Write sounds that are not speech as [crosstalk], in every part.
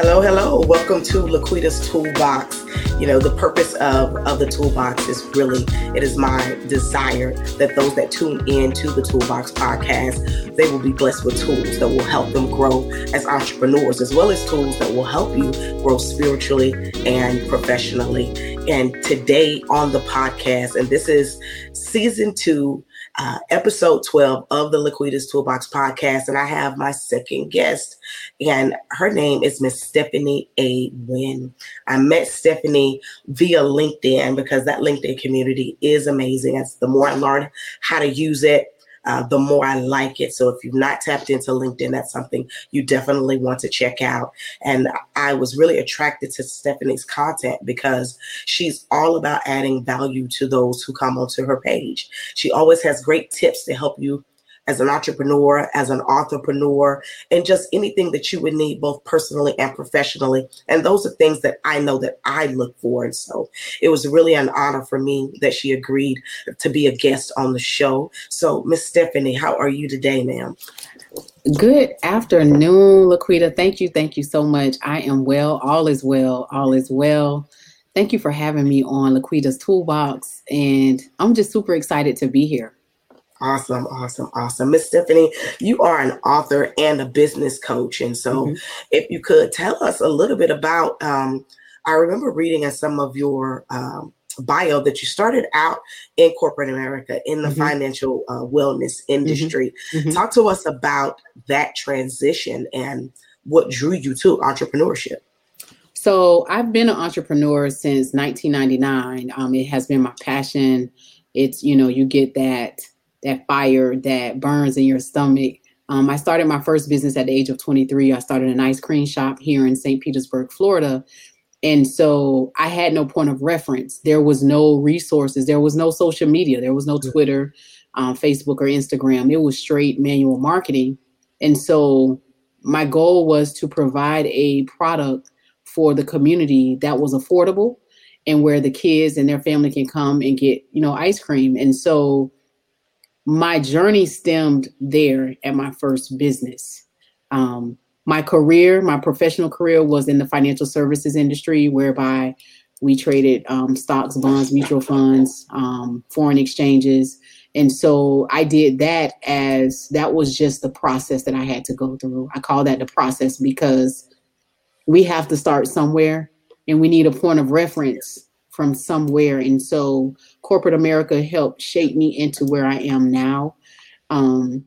Hello, hello. Welcome to Laquita's Toolbox. You know, the purpose of, of the toolbox is really, it is my desire that those that tune in to the Toolbox podcast, they will be blessed with tools that will help them grow as entrepreneurs, as well as tools that will help you grow spiritually and professionally. And today on the podcast, and this is season two, uh, episode 12 of the Laquita's Toolbox podcast. And I have my second guest, and her name is Miss Stephanie A. Wynn. I met Stephanie via LinkedIn because that LinkedIn community is amazing. As the more I learn how to use it, uh, the more I like it. So if you've not tapped into LinkedIn, that's something you definitely want to check out. And I was really attracted to Stephanie's content because she's all about adding value to those who come onto her page. She always has great tips to help you as an entrepreneur, as an entrepreneur, and just anything that you would need both personally and professionally. And those are things that I know that I look for. And so it was really an honor for me that she agreed to be a guest on the show. So, Miss Stephanie, how are you today, ma'am? Good afternoon, Laquita. Thank you. Thank you so much. I am well. All is well. All is well. Thank you for having me on Laquita's Toolbox. And I'm just super excited to be here. Awesome, awesome, awesome. Miss Stephanie, you are an author and a business coach. And so, mm-hmm. if you could tell us a little bit about, um, I remember reading in some of your um, bio that you started out in corporate America in the mm-hmm. financial uh, wellness mm-hmm. industry. Mm-hmm. Talk to us about that transition and what drew you to entrepreneurship. So, I've been an entrepreneur since 1999. Um, it has been my passion. It's, you know, you get that that fire that burns in your stomach. Um, I started my first business at the age of 23. I started an ice cream shop here in St. Petersburg, Florida. And so I had no point of reference. There was no resources. There was no social media. There was no Twitter, um, Facebook, or Instagram. It was straight manual marketing. And so my goal was to provide a product for the community that was affordable and where the kids and their family can come and get, you know, ice cream. And so my journey stemmed there at my first business. Um, my career, my professional career was in the financial services industry, whereby we traded um, stocks, bonds, mutual funds, um, foreign exchanges. And so I did that as that was just the process that I had to go through. I call that the process because we have to start somewhere and we need a point of reference from somewhere. And so corporate America helped shape me into where I am now. Um,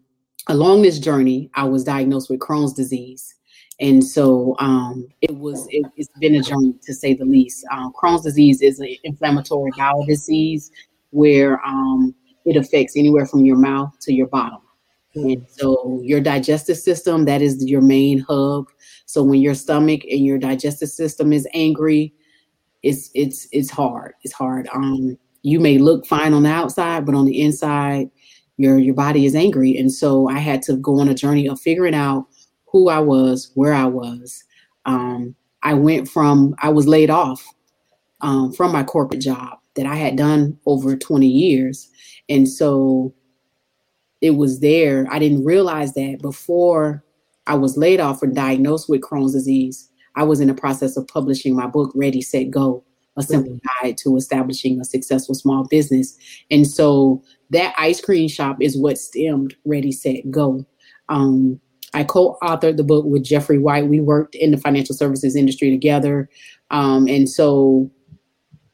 along this journey, I was diagnosed with Crohn's disease. And so um, it was, it, has been a journey to say the least. Um, Crohn's disease is an inflammatory bowel disease where um, it affects anywhere from your mouth to your bottom. And so your digestive system, that is your main hub. So when your stomach and your digestive system is angry, it's it's it's hard. It's hard. Um, you may look fine on the outside, but on the inside, your your body is angry. And so I had to go on a journey of figuring out who I was, where I was. Um, I went from I was laid off um, from my corporate job that I had done over 20 years, and so it was there. I didn't realize that before I was laid off and diagnosed with Crohn's disease. I was in the process of publishing my book, Ready, Set, Go, a simple guide to establishing a successful small business. And so that ice cream shop is what stemmed Ready, Set, Go. Um, I co-authored the book with Jeffrey White. We worked in the financial services industry together. Um, and so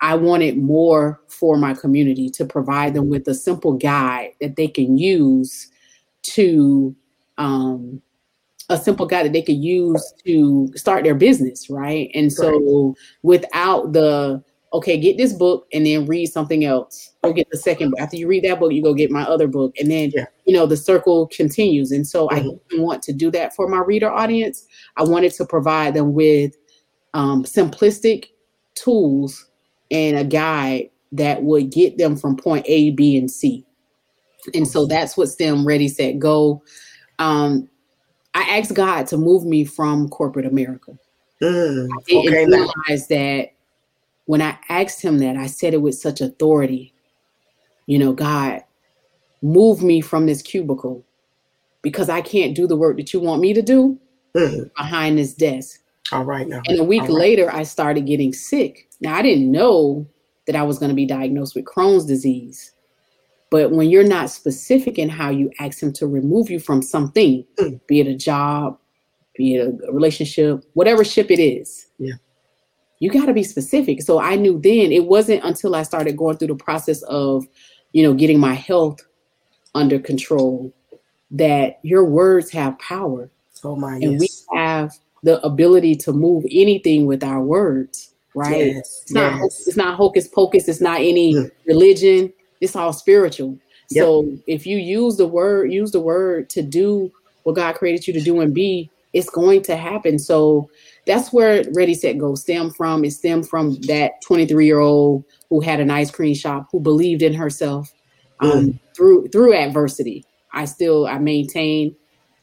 I wanted more for my community to provide them with a simple guide that they can use to um, a simple guide that they could use to start their business, right? And so right. without the okay, get this book and then read something else. Go get the second book. After you read that book, you go get my other book. And then yeah. you know the circle continues. And so mm-hmm. I want to do that for my reader audience. I wanted to provide them with um, simplistic tools and a guide that would get them from point A, B, and C. And so that's what STEM Ready Set Go. Um, I asked God to move me from corporate America. Mm, I didn't okay, realize that when I asked him that, I said it with such authority. You know, God, move me from this cubicle because I can't do the work that you want me to do mm. behind this desk. All right. Now. And a week right. later, I started getting sick. Now, I didn't know that I was going to be diagnosed with Crohn's disease. But when you're not specific in how you ask him to remove you from something, mm. be it a job, be it a relationship, whatever ship it is, yeah. you got to be specific. So I knew then it wasn't until I started going through the process of, you know, getting my health under control that your words have power. Oh my! And yes. we have the ability to move anything with our words, right? Yes, it's not yes. it's not hocus pocus. It's not any mm. religion. It's all spiritual. Yep. So if you use the word, use the word to do what God created you to do and be, it's going to happen. So that's where Ready Set Go stem from. It stemmed from that 23 year old who had an ice cream shop who believed in herself um, mm. through through adversity. I still I maintain,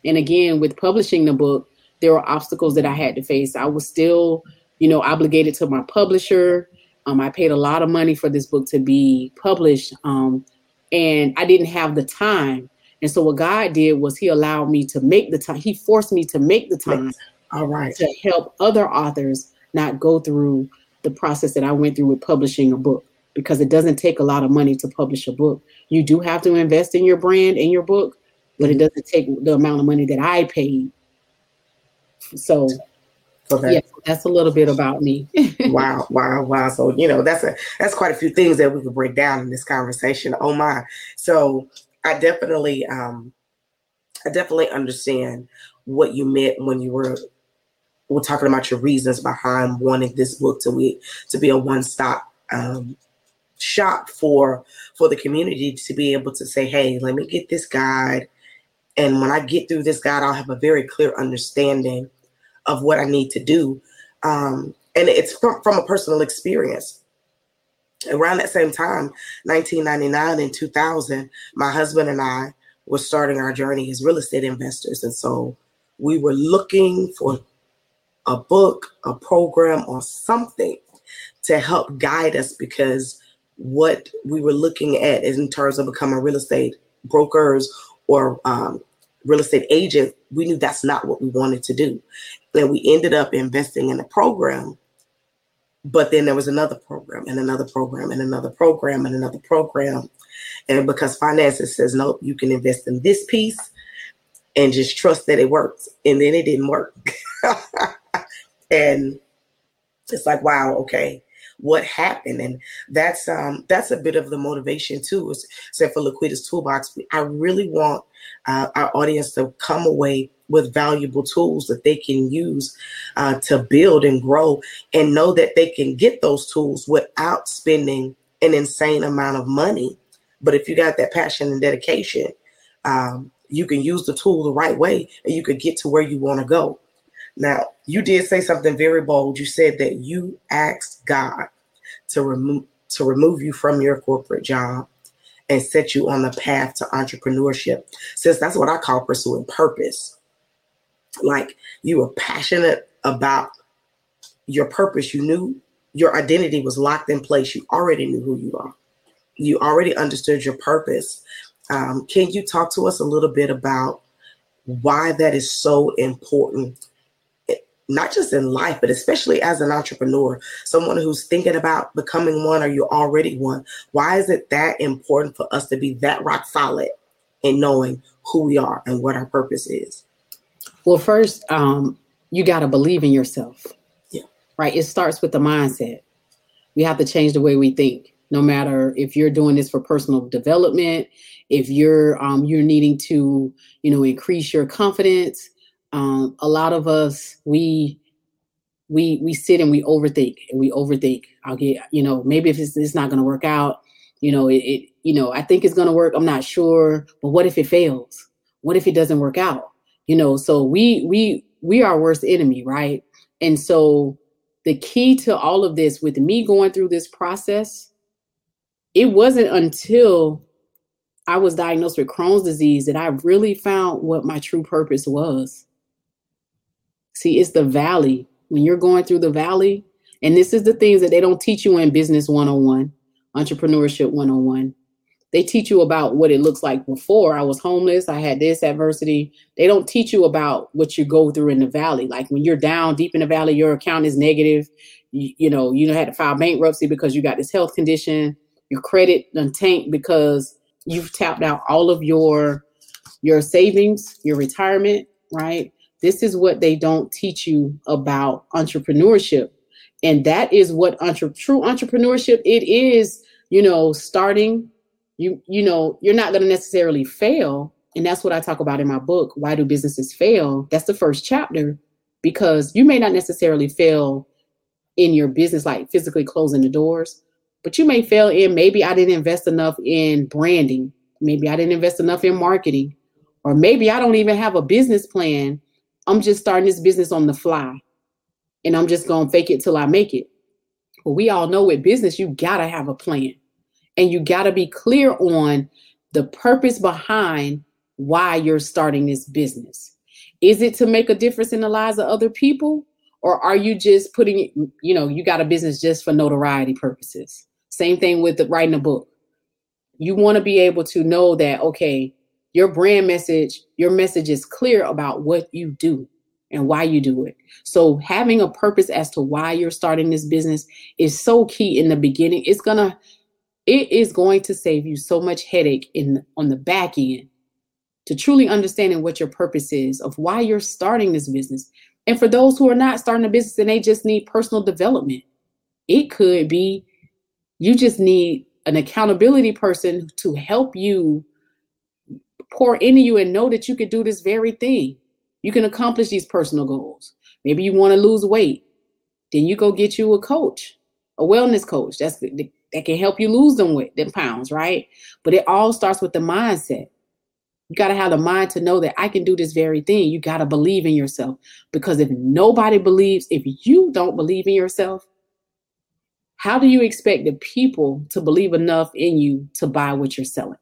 and again with publishing the book, there were obstacles that I had to face. I was still, you know, obligated to my publisher. Um, I paid a lot of money for this book to be published, um, and I didn't have the time. And so what God did was He allowed me to make the time. He forced me to make the time. All right. To help other authors not go through the process that I went through with publishing a book because it doesn't take a lot of money to publish a book. You do have to invest in your brand and your book, but it doesn't take the amount of money that I paid. So, okay. yeah, that's a little bit about me. [laughs] wow, wow, wow. So you know that's a that's quite a few things that we could break down in this conversation. Oh my! So I definitely um I definitely understand what you meant when you were we're talking about your reasons behind wanting this book to be to be a one stop um, shop for for the community to be able to say, hey, let me get this guide. And when I get through this guide, I'll have a very clear understanding of what I need to do. Um, and it's from, from a personal experience. Around that same time, 1999 and 2000, my husband and I were starting our journey as real estate investors. And so we were looking for a book, a program, or something to help guide us because what we were looking at in terms of becoming real estate brokers or um, real estate agent, we knew that's not what we wanted to do. And we ended up investing in a program. But then there was another program and another program and another program and another program. And because finances says, nope, you can invest in this piece and just trust that it works. And then it didn't work. [laughs] and it's like, wow, okay what happened and that's um that's a bit of the motivation too say for laquita's toolbox i really want uh, our audience to come away with valuable tools that they can use uh, to build and grow and know that they can get those tools without spending an insane amount of money but if you got that passion and dedication um, you can use the tool the right way and you could get to where you want to go now, you did say something very bold. You said that you asked God to remove to remove you from your corporate job and set you on the path to entrepreneurship. Since that's what I call pursuing purpose. Like you were passionate about your purpose. You knew your identity was locked in place. You already knew who you are. You already understood your purpose. Um, can you talk to us a little bit about why that is so important not just in life, but especially as an entrepreneur, someone who's thinking about becoming one or you're already one. Why is it that important for us to be that rock solid in knowing who we are and what our purpose is? Well, first, um, you got to believe in yourself. Yeah. Right. It starts with the mindset. We have to change the way we think. No matter if you're doing this for personal development, if you're um, you're needing to, you know, increase your confidence, um, a lot of us we we we sit and we overthink and we overthink. I'll get you know maybe if it's, it's not going to work out, you know it, it you know I think it's going to work. I'm not sure, but what if it fails? What if it doesn't work out? You know, so we we we are worst enemy, right? And so the key to all of this with me going through this process, it wasn't until I was diagnosed with Crohn's disease that I really found what my true purpose was. See, it's the valley. When you're going through the valley, and this is the things that they don't teach you in business 101, entrepreneurship 101. They teach you about what it looks like before. I was homeless, I had this adversity. They don't teach you about what you go through in the valley. Like when you're down deep in the valley, your account is negative. You, you know, you had to file bankruptcy because you got this health condition. Your credit done tanked because you've tapped out all of your your savings, your retirement, right? This is what they don't teach you about entrepreneurship. And that is what entre- true entrepreneurship it is, you know, starting you you know, you're not going to necessarily fail, and that's what I talk about in my book, Why Do Businesses Fail? That's the first chapter because you may not necessarily fail in your business like physically closing the doors, but you may fail in maybe I didn't invest enough in branding, maybe I didn't invest enough in marketing, or maybe I don't even have a business plan. I'm just starting this business on the fly and I'm just going to fake it till I make it. But we all know with business, you got to have a plan and you got to be clear on the purpose behind why you're starting this business. Is it to make a difference in the lives of other people? Or are you just putting, you know, you got a business just for notoriety purposes? Same thing with the, writing a book. You want to be able to know that, okay, your brand message, your message is clear about what you do and why you do it. So having a purpose as to why you're starting this business is so key in the beginning. It's going to it is going to save you so much headache in on the back end to truly understanding what your purpose is of why you're starting this business. And for those who are not starting a business and they just need personal development, it could be you just need an accountability person to help you pour into you and know that you can do this very thing. You can accomplish these personal goals. Maybe you want to lose weight. Then you go get you a coach, a wellness coach. That's the, that can help you lose them weight, them pounds, right? But it all starts with the mindset. You got to have the mind to know that I can do this very thing. You got to believe in yourself because if nobody believes, if you don't believe in yourself, how do you expect the people to believe enough in you to buy what you're selling?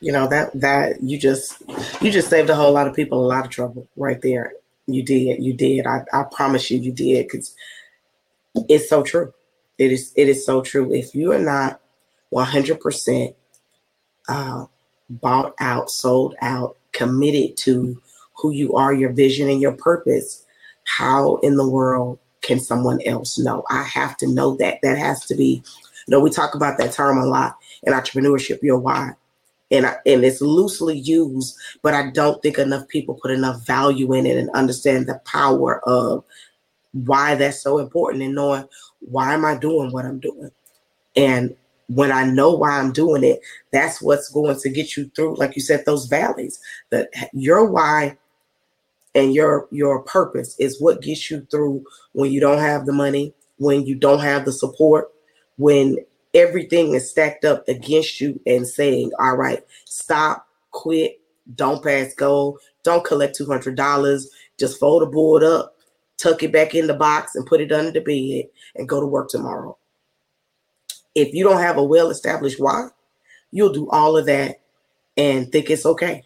You know that that you just you just saved a whole lot of people a lot of trouble right there. You did, you did. I, I promise you, you did because it's so true. It is it is so true. If you are not 100% uh, bought out, sold out, committed to who you are, your vision, and your purpose, how in the world can someone else know? I have to know that. That has to be, you know, we talk about that term a lot in entrepreneurship, your why. And, I, and it's loosely used, but I don't think enough people put enough value in it and understand the power of why that's so important and knowing why am I doing what I'm doing? And when I know why I'm doing it, that's what's going to get you through, like you said, those valleys. That your why and your your purpose is what gets you through when you don't have the money, when you don't have the support, when everything is stacked up against you and saying, all right, stop, quit, don't pass go, don't collect $200, just fold the board up tuck it back in the box and put it under the bed and go to work tomorrow. If you don't have a well established why, you'll do all of that and think it's okay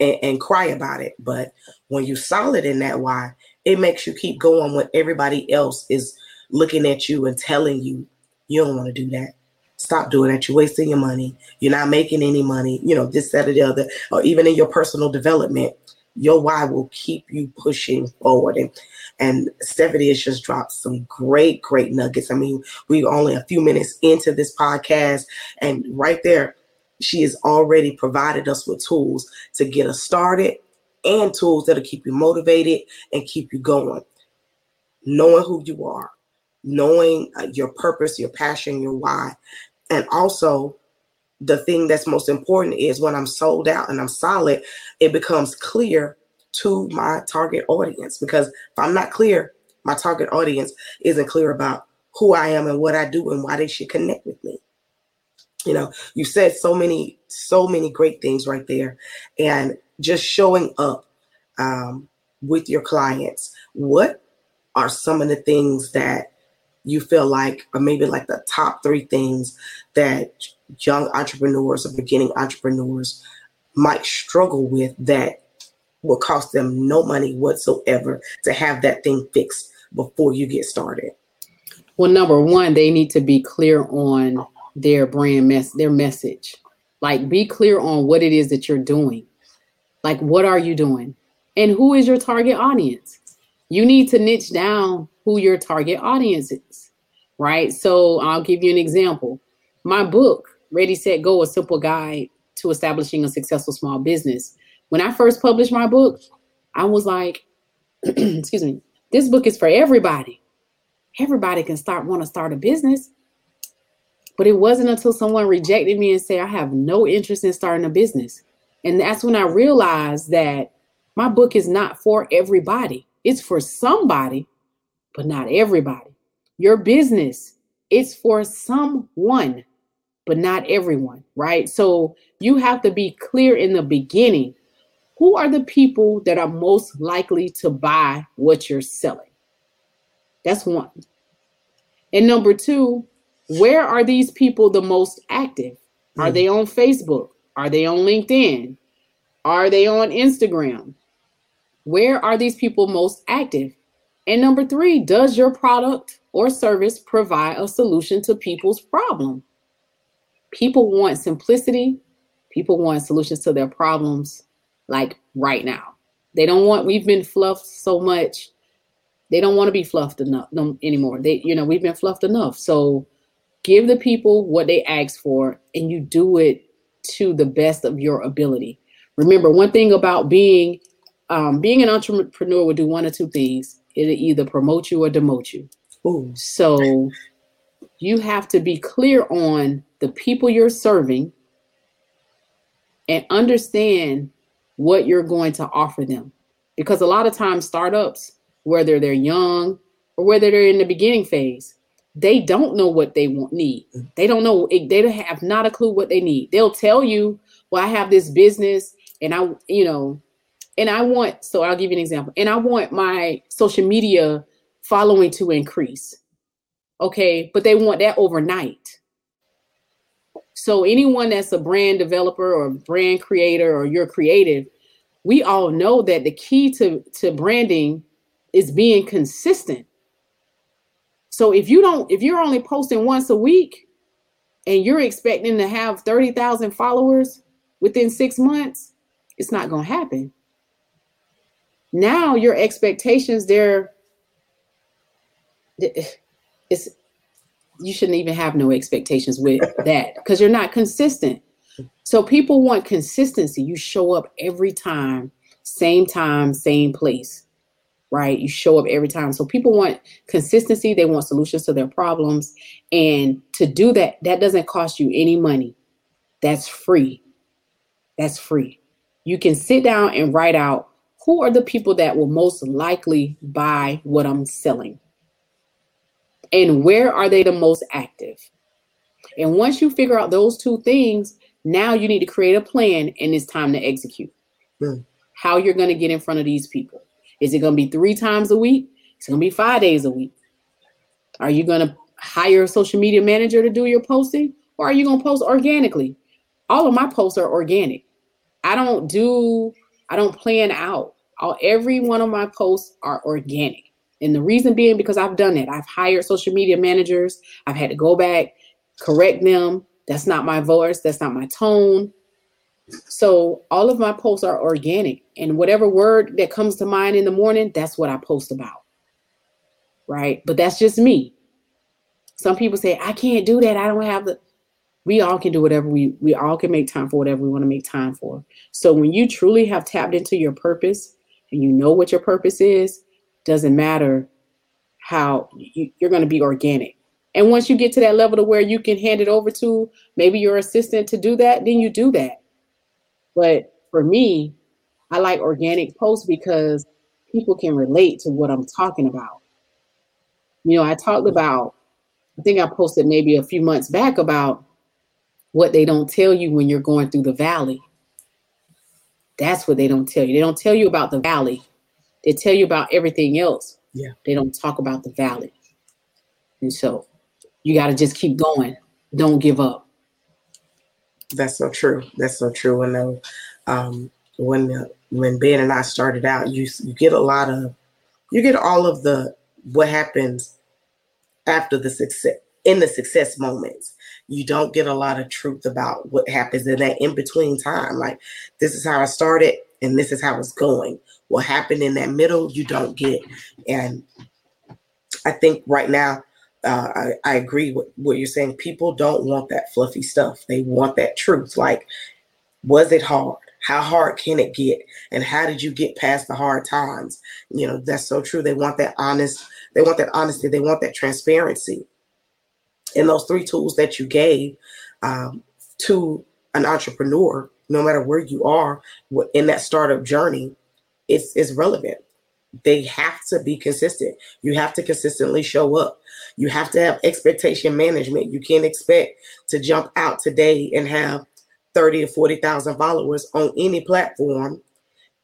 and, and, cry about it. But when you're solid in that why, it makes you keep going when everybody else is looking at you and telling you you don't want to do that. Stop doing that. You're wasting your money. You're not making any money, you know, this, that, or the other, or even in your personal development your why will keep you pushing forward. And and Stephanie has just dropped some great, great nuggets. I mean, we're only a few minutes into this podcast, and right there, she has already provided us with tools to get us started and tools that'll keep you motivated and keep you going. Knowing who you are, knowing uh, your purpose, your passion, your why, and also the thing that's most important is when I'm sold out and I'm solid, it becomes clear to my target audience. Because if I'm not clear, my target audience isn't clear about who I am and what I do and why they should connect with me. You know, you said so many, so many great things right there. And just showing up um, with your clients. What are some of the things that you feel like, or maybe like the top three things that young entrepreneurs or beginning entrepreneurs might struggle with that will cost them no money whatsoever to have that thing fixed before you get started? Well, number one, they need to be clear on their brand mess, their message. Like be clear on what it is that you're doing. Like what are you doing? And who is your target audience? You need to niche down who your target audience is. Right? So I'll give you an example. My book, Ready Set Go: A Simple Guide to Establishing a Successful Small Business. When I first published my book, I was like, [clears throat] excuse me, this book is for everybody. Everybody can start want to start a business. But it wasn't until someone rejected me and said, I have no interest in starting a business. And that's when I realized that my book is not for everybody. It's for somebody, but not everybody. Your business, it's for someone, but not everyone, right? So you have to be clear in the beginning. Who are the people that are most likely to buy what you're selling? That's one. And number two, where are these people the most active? Are mm. they on Facebook? Are they on LinkedIn? Are they on Instagram? Where are these people most active? And number three, does your product or service provide a solution to people's problem? People want simplicity. People want solutions to their problems like right now. They don't want, we've been fluffed so much. They don't want to be fluffed enough no, anymore. They, you know, we've been fluffed enough. So give the people what they ask for and you do it to the best of your ability remember one thing about being um, being an entrepreneur will do one or two things it'll either promote you or demote you Ooh. so you have to be clear on the people you're serving and understand what you're going to offer them because a lot of times startups whether they're young or whether they're in the beginning phase they don't know what they want need. They don't know. They have not a clue what they need. They'll tell you, "Well, I have this business, and I, you know, and I want." So I'll give you an example. And I want my social media following to increase. Okay, but they want that overnight. So anyone that's a brand developer or brand creator or you're creative, we all know that the key to to branding is being consistent so if you don't, if you're only posting once a week and you're expecting to have 30,000 followers within six months, it's not going to happen. Now your expectations, they're, it's, you shouldn't even have no expectations with that because you're not consistent. So people want consistency. You show up every time, same time, same place right? You show up every time. So people want consistency, they want solutions to their problems. And to do that, that doesn't cost you any money. That's free. That's free. You can sit down and write out who are the people that will most likely buy what I'm selling? And where are they the most active? And once you figure out those two things, now you need to create a plan and it's time to execute. Mm. How you're going to get in front of these people is it going to be three times a week? It's going to be five days a week. Are you going to hire a social media manager to do your posting or are you going to post organically? All of my posts are organic. I don't do, I don't plan out. All, every one of my posts are organic. And the reason being because I've done it. I've hired social media managers. I've had to go back, correct them. That's not my voice. That's not my tone. So all of my posts are organic, and whatever word that comes to mind in the morning, that's what I post about. Right? But that's just me. Some people say, I can't do that. I don't have the we all can do whatever we we all can make time for whatever we want to make time for. So when you truly have tapped into your purpose and you know what your purpose is, doesn't matter how you, you're going to be organic. And once you get to that level to where you can hand it over to maybe your assistant to do that, then you do that. But for me, I like organic posts because people can relate to what I'm talking about. You know, I talked about, I think I posted maybe a few months back about what they don't tell you when you're going through the valley. That's what they don't tell you. They don't tell you about the valley. They tell you about everything else. Yeah. They don't talk about the valley. And so you got to just keep going. Don't give up. That's so true. That's so true. And then, um, when the, when Ben and I started out, you you get a lot of you get all of the what happens after the success in the success moments. you don't get a lot of truth about what happens in that in between time. Like, this is how I started and this is how it's going. What happened in that middle, you don't get. And I think right now, uh, I, I agree with what you're saying. People don't want that fluffy stuff. They want that truth. Like, was it hard? How hard can it get? And how did you get past the hard times? You know, that's so true. They want that honest, they want that honesty, they want that transparency. And those three tools that you gave um, to an entrepreneur, no matter where you are in that startup journey, it's, it's relevant. They have to be consistent. You have to consistently show up. You have to have expectation management. You can't expect to jump out today and have 30 to 40,000 followers on any platform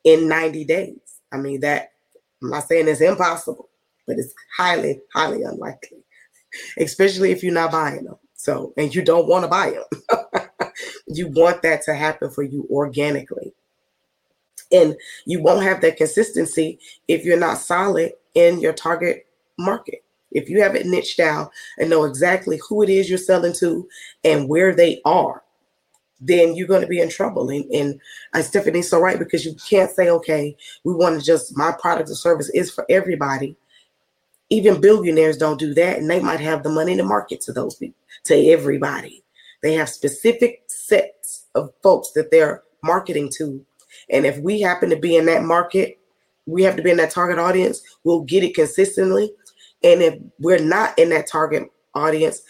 in 90 days. I mean, that I'm not saying it's impossible, but it's highly, highly unlikely, especially if you're not buying them. So, and you don't want to buy them. [laughs] you want that to happen for you organically. And you won't have that consistency if you're not solid in your target market. If you have it niched down and know exactly who it is you're selling to and where they are, then you're going to be in trouble. And, and uh, Stephanie's so right because you can't say, okay, we want to just, my product or service is for everybody. Even billionaires don't do that. And they might have the money to market to those people, to everybody. They have specific sets of folks that they're marketing to. And if we happen to be in that market, we have to be in that target audience, we'll get it consistently. And if we're not in that target audience,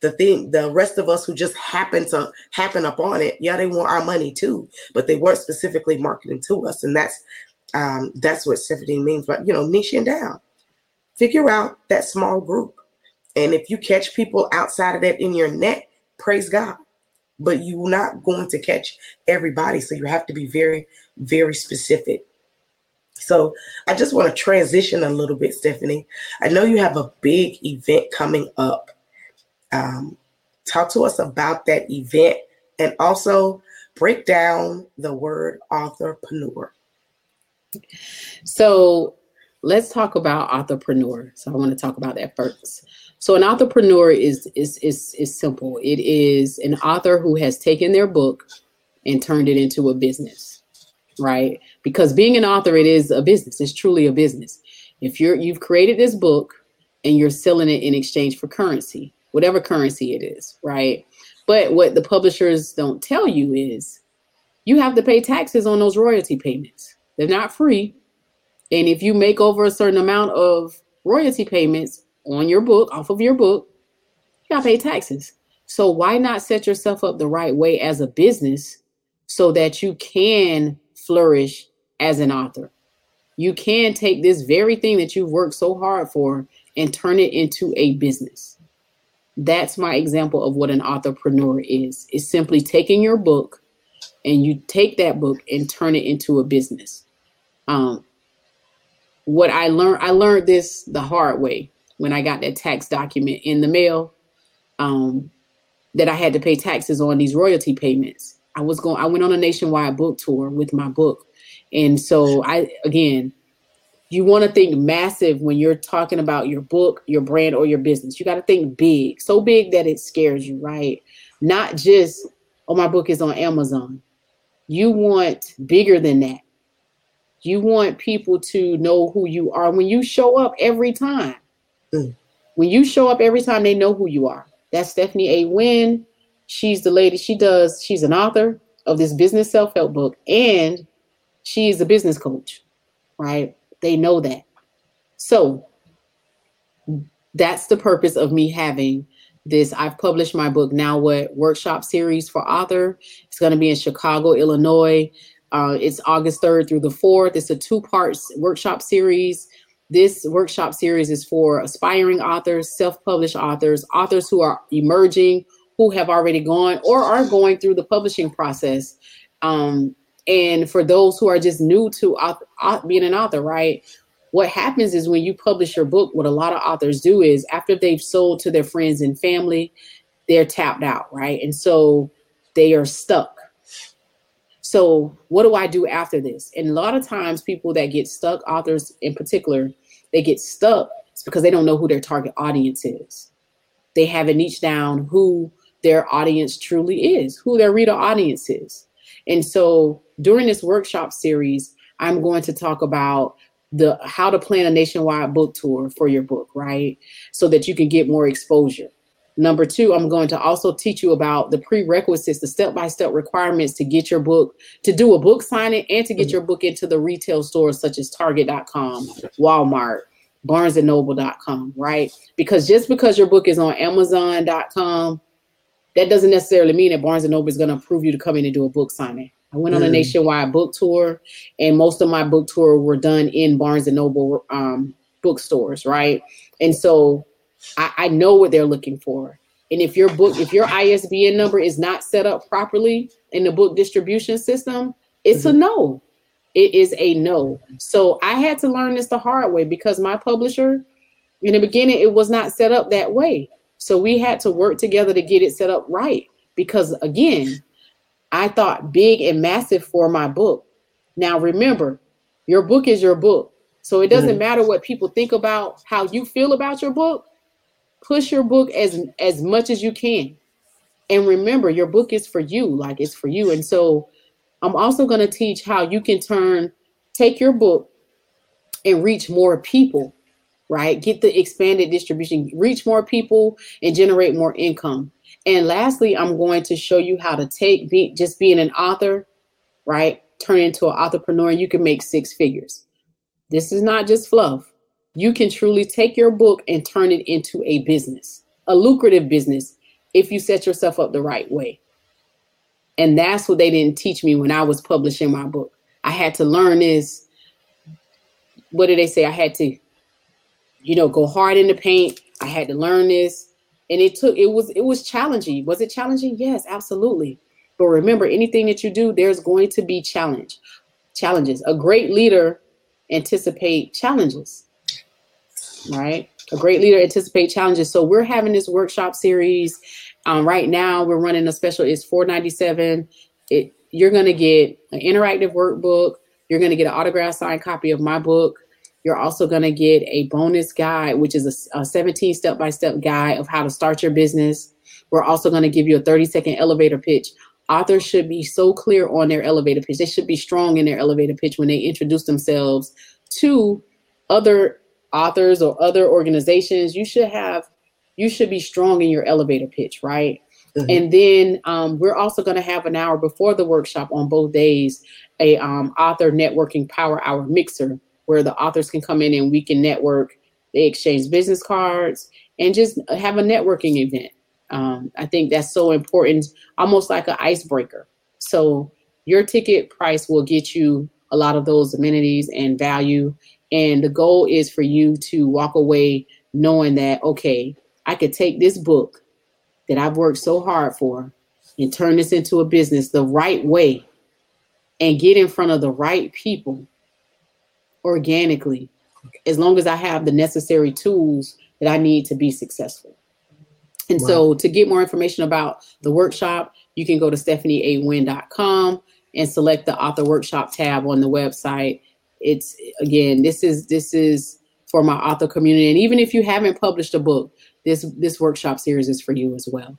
the thing the rest of us who just happen to happen upon it yeah they want our money too but they weren't specifically marketing to us. And that's um that's what Stephanie means. But you know niching down. Figure out that small group. And if you catch people outside of that in your net praise god but you're not going to catch everybody so you have to be very very specific so i just want to transition a little bit stephanie i know you have a big event coming up um, talk to us about that event and also break down the word authorpreneur. So let's talk about authorpreneur. So I want to talk about that first. So an authorpreneur is is is is simple. It is an author who has taken their book and turned it into a business, right? Because being an author, it is a business. It's truly a business. If you're you've created this book and you're selling it in exchange for currency, whatever currency it is, right? But what the publishers don't tell you is you have to pay taxes on those royalty payments. They're not free. And if you make over a certain amount of royalty payments on your book, off of your book, you got to pay taxes. So why not set yourself up the right way as a business so that you can flourish as an author? You can take this very thing that you've worked so hard for and turn it into a business that's my example of what an authorpreneur is. It's simply taking your book and you take that book and turn it into a business. Um, what I learned, I learned this the hard way when I got that tax document in the mail. Um, that I had to pay taxes on these royalty payments. I was going. I went on a nationwide book tour with my book, and so I again you want to think massive when you're talking about your book, your brand, or your business. You got to think big, so big that it scares you, right? Not just, oh, my book is on Amazon. You want bigger than that. You want people to know who you are when you show up every time. Mm. When you show up every time, they know who you are. That's Stephanie A. Wynn. She's the lady, she does, she's an author of this business self help book, and she's a business coach, right? They know that. So that's the purpose of me having this. I've published my book, Now What workshop series for author. It's going to be in Chicago, Illinois. Uh, it's August 3rd through the 4th. It's a two parts workshop series. This workshop series is for aspiring authors, self published authors, authors who are emerging, who have already gone or are going through the publishing process. Um, and for those who are just new to being an author, right? What happens is when you publish your book, what a lot of authors do is after they've sold to their friends and family, they're tapped out, right? And so they are stuck. So, what do I do after this? And a lot of times, people that get stuck, authors in particular, they get stuck it's because they don't know who their target audience is. they haven't niched down who their audience truly is, who their reader audience is. And so during this workshop series, I'm going to talk about the how to plan a nationwide book tour for your book, right? So that you can get more exposure. Number two, I'm going to also teach you about the prerequisites, the step by step requirements to get your book, to do a book signing, and to get mm-hmm. your book into the retail stores such as Target.com, Walmart, BarnesandNoble.com, right? Because just because your book is on Amazon.com, that doesn't necessarily mean that Barnes and Noble is going to approve you to come in and do a book signing. I went on a mm. nationwide book tour, and most of my book tour were done in Barnes and Noble um, bookstores, right? And so I, I know what they're looking for. And if your book, if your ISBN number is not set up properly in the book distribution system, it's mm-hmm. a no. It is a no. So I had to learn this the hard way because my publisher, in the beginning, it was not set up that way. So we had to work together to get it set up right. Because again, I thought big and massive for my book. Now remember, your book is your book. So it doesn't mm-hmm. matter what people think about how you feel about your book push your book as as much as you can. And remember your book is for you like it's for you. And so i'm also going to teach how you can turn take your book and reach more people right? Get the expanded distribution reach more people and generate more income. And lastly i'm going to show you how to take be, just being an author right? Turn into an authorpreneur you can make six figures. This is not just fluff you can truly take your book and turn it into a business, a lucrative business, if you set yourself up the right way. And that's what they didn't teach me when I was publishing my book. I had to learn this. What did they say? I had to, you know, go hard in the paint. I had to learn this. And it took, it was, it was challenging. Was it challenging? Yes, absolutely. But remember, anything that you do, there's going to be challenge, challenges. A great leader anticipate challenges right? A great leader anticipate challenges. So we're having this workshop series. Um, right now, we're running a special. It's four ninety seven. It you're to get an interactive workbook. You're to get an autograph signed copy of my book. You're also to get a bonus guide, which is a, a 17 step by step guide of how to start your business. We're also to give you a 30 second elevator pitch. Authors should be so clear on their elevator pitch. They should be strong in their elevator pitch when they introduce themselves to other authors or other organizations, you should have, you should be strong in your elevator pitch, right? Mm-hmm. And then um, we're also going to have an hour before the workshop on both days, a um, author networking power hour mixer where the authors can come in and we can network. They exchange business cards and just have a networking event. Um, I think that's so important, almost like an icebreaker. So your ticket price will get you a lot of those amenities and value and the goal is for you to walk away knowing that, okay, I could take this book that I've worked so hard for and turn this into a business the right way and get in front of the right people organically, as long as I have the necessary tools that I need to be successful. And wow. so to get more information about the workshop, you can go to stephanieawynn.com and select the author workshop tab on the website it's again this is this is for my author community and even if you haven't published a book this this workshop series is for you as well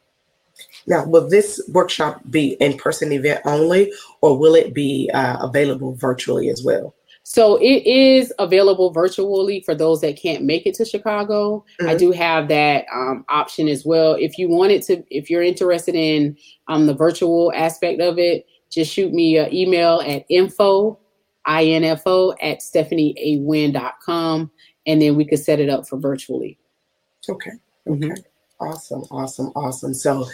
now will this workshop be in-person event only or will it be uh, available virtually as well so it is available virtually for those that can't make it to Chicago. Mm-hmm. I do have that um, option as well. If you wanted to, if you're interested in um, the virtual aspect of it, just shoot me an email at info info at stephanieawynn.com, and then we could set it up for virtually. Okay. Okay. Mm-hmm. Awesome. Awesome. Awesome. So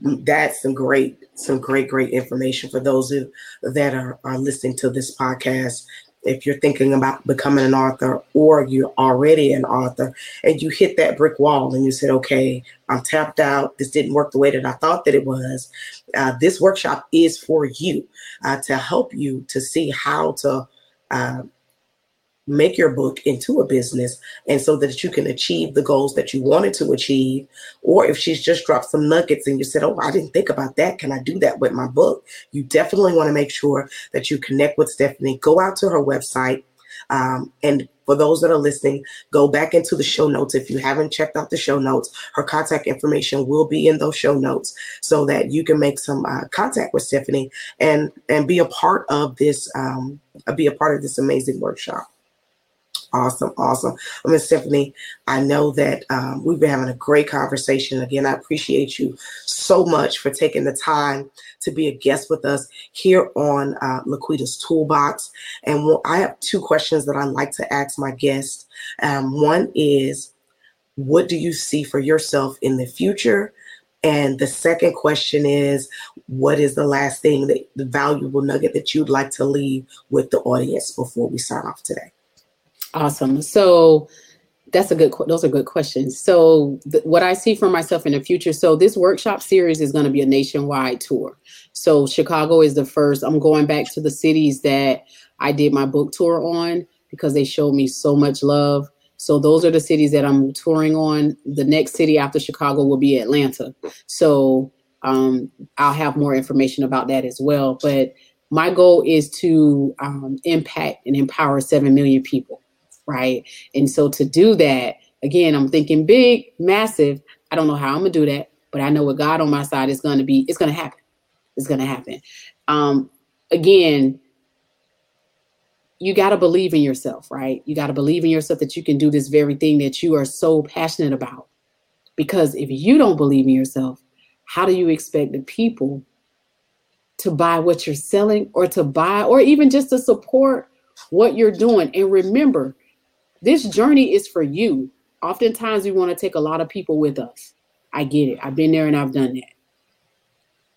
that's some great, some great, great information for those who that are, are listening to this podcast if you're thinking about becoming an author or you're already an author and you hit that brick wall and you said, okay, I'm tapped out. This didn't work the way that I thought that it was. Uh, this workshop is for you uh, to help you to see how to uh, make your book into a business and so that you can achieve the goals that you wanted to achieve or if she's just dropped some nuggets and you said oh i didn't think about that can i do that with my book you definitely want to make sure that you connect with stephanie go out to her website Um, and for those that are listening, go back into the show notes. If you haven't checked out the show notes, her contact information will be in those show notes so that you can make some uh, contact with Stephanie and and be a part of this um, be a part of this amazing workshop. Awesome, awesome. Well, Miss Stephanie, I know that um, we've been having a great conversation. Again, I appreciate you so much for taking the time to be a guest with us here on uh, Laquita's Toolbox. And I have two questions that I like to ask my guests. Um, one is, what do you see for yourself in the future? And the second question is, what is the last thing that the valuable nugget that you'd like to leave with the audience before we sign off today? Awesome. So that's a good. Those are good questions. So th- what I see for myself in the future. So this workshop series is going to be a nationwide tour. So Chicago is the first. I'm going back to the cities that I did my book tour on because they showed me so much love. So those are the cities that I'm touring on. The next city after Chicago will be Atlanta. So um, I'll have more information about that as well. But my goal is to um, impact and empower 7 million people right? And so to do that, again, I'm thinking big, massive. I don't know how I'm gonna do that, but I know with God on my side, it's gonna be, it's gonna happen. It's gonna happen. Um, again, you got to believe in yourself, right? You got to believe in yourself that you can do this very thing that you are so passionate about. Because if you don't believe in yourself, how do you expect the people to buy what you're selling or to buy or even just to support what you're doing? And remember, this journey is for you. Oftentimes, we want to take a lot of people with us. I get it. I've been there and I've done that.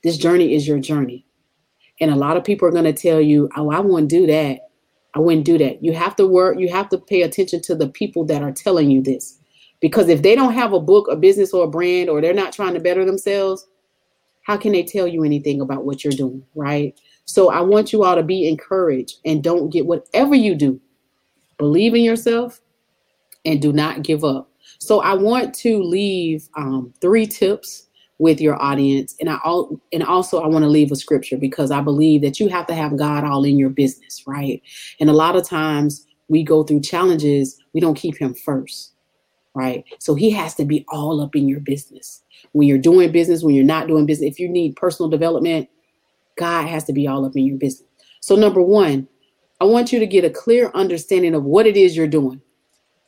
This journey is your journey. And a lot of people are going to tell you, oh, I wouldn't do that. I wouldn't do that. You have to work, you have to pay attention to the people that are telling you this. Because if they don't have a book, a business, or a brand, or they're not trying to better themselves, how can they tell you anything about what you're doing? Right. So I want you all to be encouraged and don't get whatever you do, believe in yourself, and do not give up. So I want to leave um, three tips with your audience, and I all and also I want to leave a scripture because I believe that you have to have God all in your business, right? And a lot of times we go through challenges, we don't keep Him first, right? So He has to be all up in your business when you're doing business, when you're not doing business. If you need personal development, God has to be all up in your business. So number one, I want you to get a clear understanding of what it is you're doing,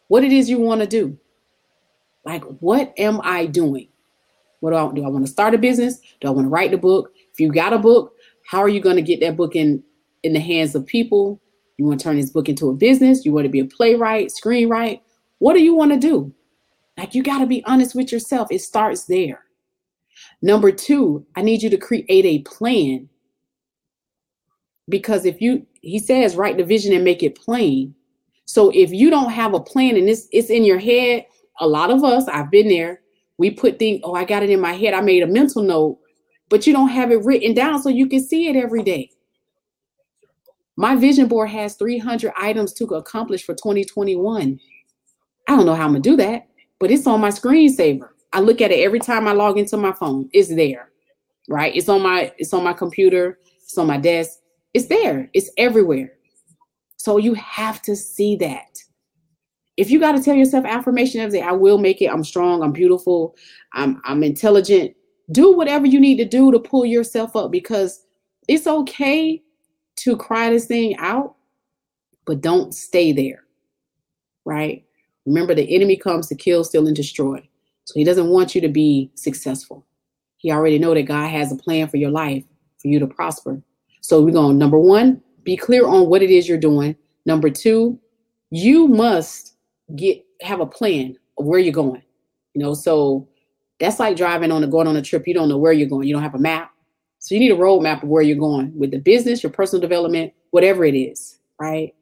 what it is you want to do. Like, what am I doing? What do I do? I want to start a business? Do I want to write the book? If you got a book, how are you going to get that book in in the hands of people? You want to turn this book into a business? You want to be a playwright, screenwriter? What do you want to do? Like, you got to be honest with yourself. It starts there. Number two, I need you to create a plan. Because if you, he says, write the vision and make it plain. So if you don't have a plan and it's it's in your head, a lot of us, I've been there, we put things, oh, I got it in my head. I made a mental note, but you don't have it written down so you can see it every day. My vision board has 300 items to accomplish for 2021. I don't know how I'm gonna do that, but it's on my screensaver. I look at it every time I log into my phone. It's there, right? It's on my it's on my computer. It's on my desk. It's there. It's everywhere. So you have to see that. If you got to tell yourself affirmation every day, I will make it. I'm strong. I'm beautiful. I'm I'm intelligent. Do whatever you need to do to pull yourself up because it's okay to cry this thing out, but don't stay there. Right? Remember, the enemy comes to kill, steal, and destroy. So he doesn't want you to be successful. He already know that God has a plan for your life for you to prosper. So we're going number one, be clear on what it is you're doing. Number two, you must get have a plan of where you're going. You know, so that's like driving on a going on a trip. You don't know where you're going. You don't have a map. So you need a roadmap of where you're going with the business, your personal development, whatever it is, right?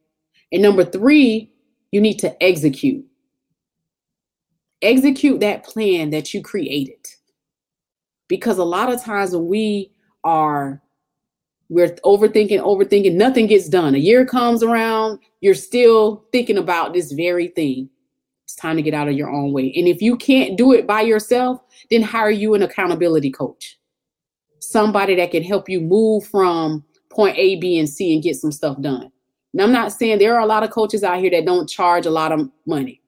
And number three, you need to execute. Execute that plan that you created. Because a lot of times when we are we're overthinking, overthinking, nothing gets done. A year comes around, you're still thinking about this very thing. It's time to get out of your own way. And if you can't do it by yourself, then hire you an accountability coach. Somebody that can help you move from point A, B, and C and get some stuff done. Now, I'm not saying there are a lot of coaches out here that don't charge a lot of money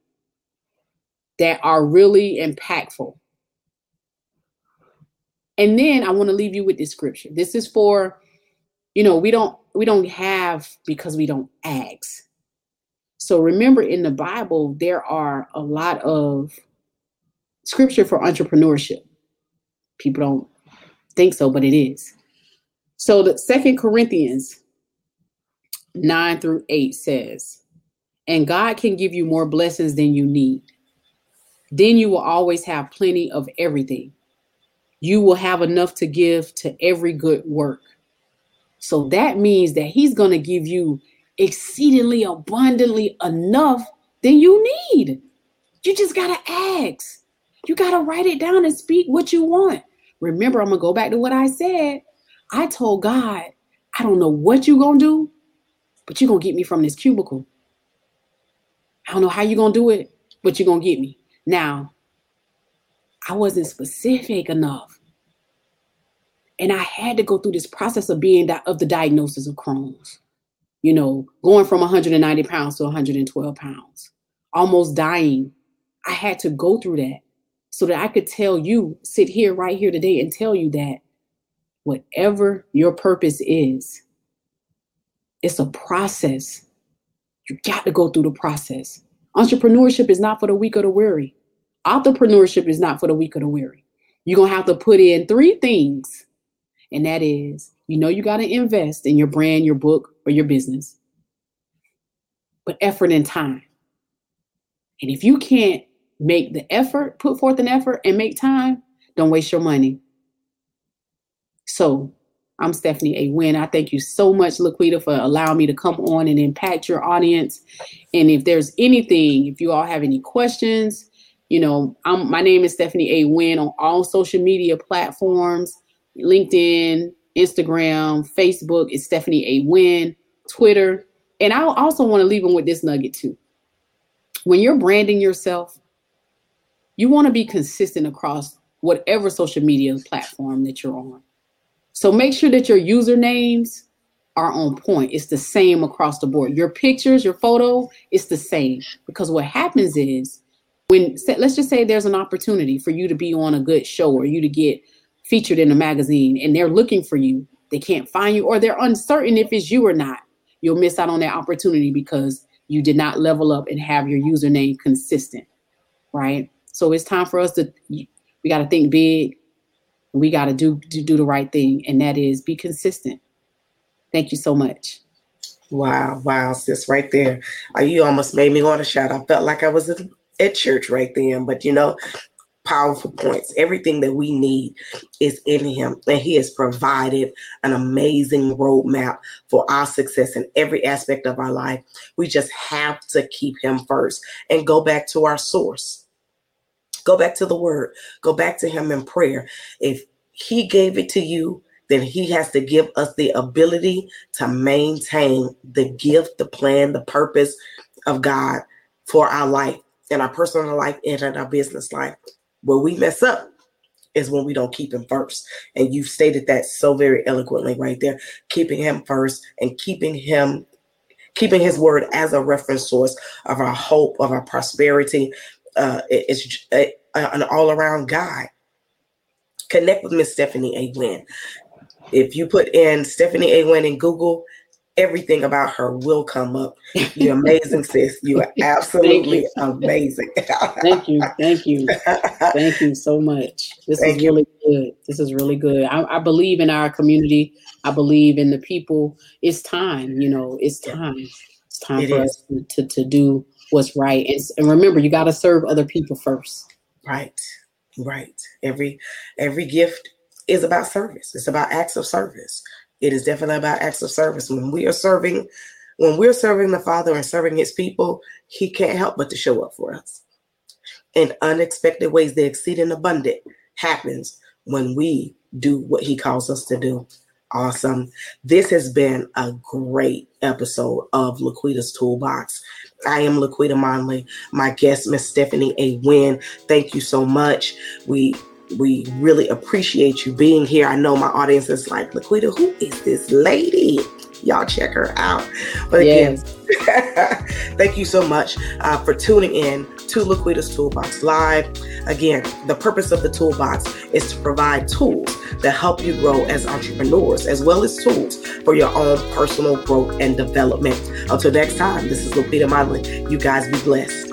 that are really impactful. And then I want to leave you with this scripture. This is for, you know, we don't we don't have because we don't ask. So remember in the Bible, there are a lot of scripture for entrepreneurship. People don't think so, but it is. So the second Corinthians 9 through 8 says, and God can give you more blessings than you need. Then you will always have plenty of everything. You will have enough to give to every good work. So that means that He's going to give you exceedingly abundantly enough than you need. You just got to ask. You got to write it down and speak what you want. Remember, I'm going to go back to what I said. I told God, I don't know what you're going to do, but you're going to get me from this cubicle. I don't know how you're going to do it, but you're going to get me. Now, I wasn't specific enough. And I had to go through this process of being of the diagnosis of Crohn's. You know, going from 190 pounds to 112 pounds, almost dying. I had to go through that so that I could tell you, sit here right here today and tell you that whatever your purpose is, it's a process. You got to go through the process. Entrepreneurship is not for the weak or the weary. Entrepreneurship is not for the weak or the weary. You're going to have to put in three things. And that is, you know, you got to invest in your brand, your book, or your business, but effort and time. And if you can't make the effort, put forth an effort and make time, don't waste your money. So I'm Stephanie A. Wynn. I thank you so much, Laquita, for allowing me to come on and impact your audience. And if there's anything, if you all have any questions, you know, I'm, my name is Stephanie A. Wynn on all social media platforms LinkedIn, Instagram, Facebook. is Stephanie A. Wynn, Twitter. And I also want to leave them with this nugget too. When you're branding yourself, you want to be consistent across whatever social media platform that you're on. So make sure that your usernames are on point. It's the same across the board. Your pictures, your photo, it's the same. Because what happens is when let's just say there's an opportunity for you to be on a good show or you to get featured in a magazine and they're looking for you, they can't find you or they're uncertain if it's you or not. You'll miss out on that opportunity because you did not level up and have your username consistent, right? So it's time for us to we got to think big. We got to do, do do the right thing, and that is be consistent. Thank you so much. Wow, wow, sis, right there. Uh, you almost made me want to shout. I felt like I was at church right then, but you know, powerful points. Everything that we need is in Him, and He has provided an amazing roadmap for our success in every aspect of our life. We just have to keep Him first and go back to our source. Go back to the word. Go back to him in prayer. If he gave it to you, then he has to give us the ability to maintain the gift, the plan, the purpose of God for our life, in our personal life, and in our business life. Where we mess up is when we don't keep him first. And you've stated that so very eloquently right there. Keeping him first and keeping him keeping his word as a reference source of our hope, of our prosperity, uh, it's a, an all around guy. Connect with Miss Stephanie A. Wynn. If you put in Stephanie A. Wynn in Google, everything about her will come up. You're [laughs] amazing, sis. You are absolutely you. amazing. thank you. Thank you. [laughs] Thank you so much. This thank is really good. This is really good. I, I, believe in our community. I believe in the people. It's time, you know, it's time. It's time it for is. us to, to, to do what's right. And, and remember, you got to serve other people first. Right, right. Every every gift is about service. It's about acts of service. It is definitely about acts of service. When we are serving, when we're serving the Father and serving His people, He can't help but to show up for us in unexpected ways. The exceeding abundant happens when we do what He calls us to do. Awesome. This has been a great episode of Laquita's Toolbox. I am Laquita Monley. My guest, Miss Stephanie A. Wynn. Thank you so much. We we really appreciate you being here. I know my audience is like, Laquita, who is this lady? y'all check her out. But again, yes. [laughs] thank you so much uh, for tuning in to Laquita's Toolbox Live. Again, the purpose of the toolbox is to provide tools that help you grow as entrepreneurs, as well as tools for your own personal growth and development. Until next time, this is Laquita Monley. You guys be blessed.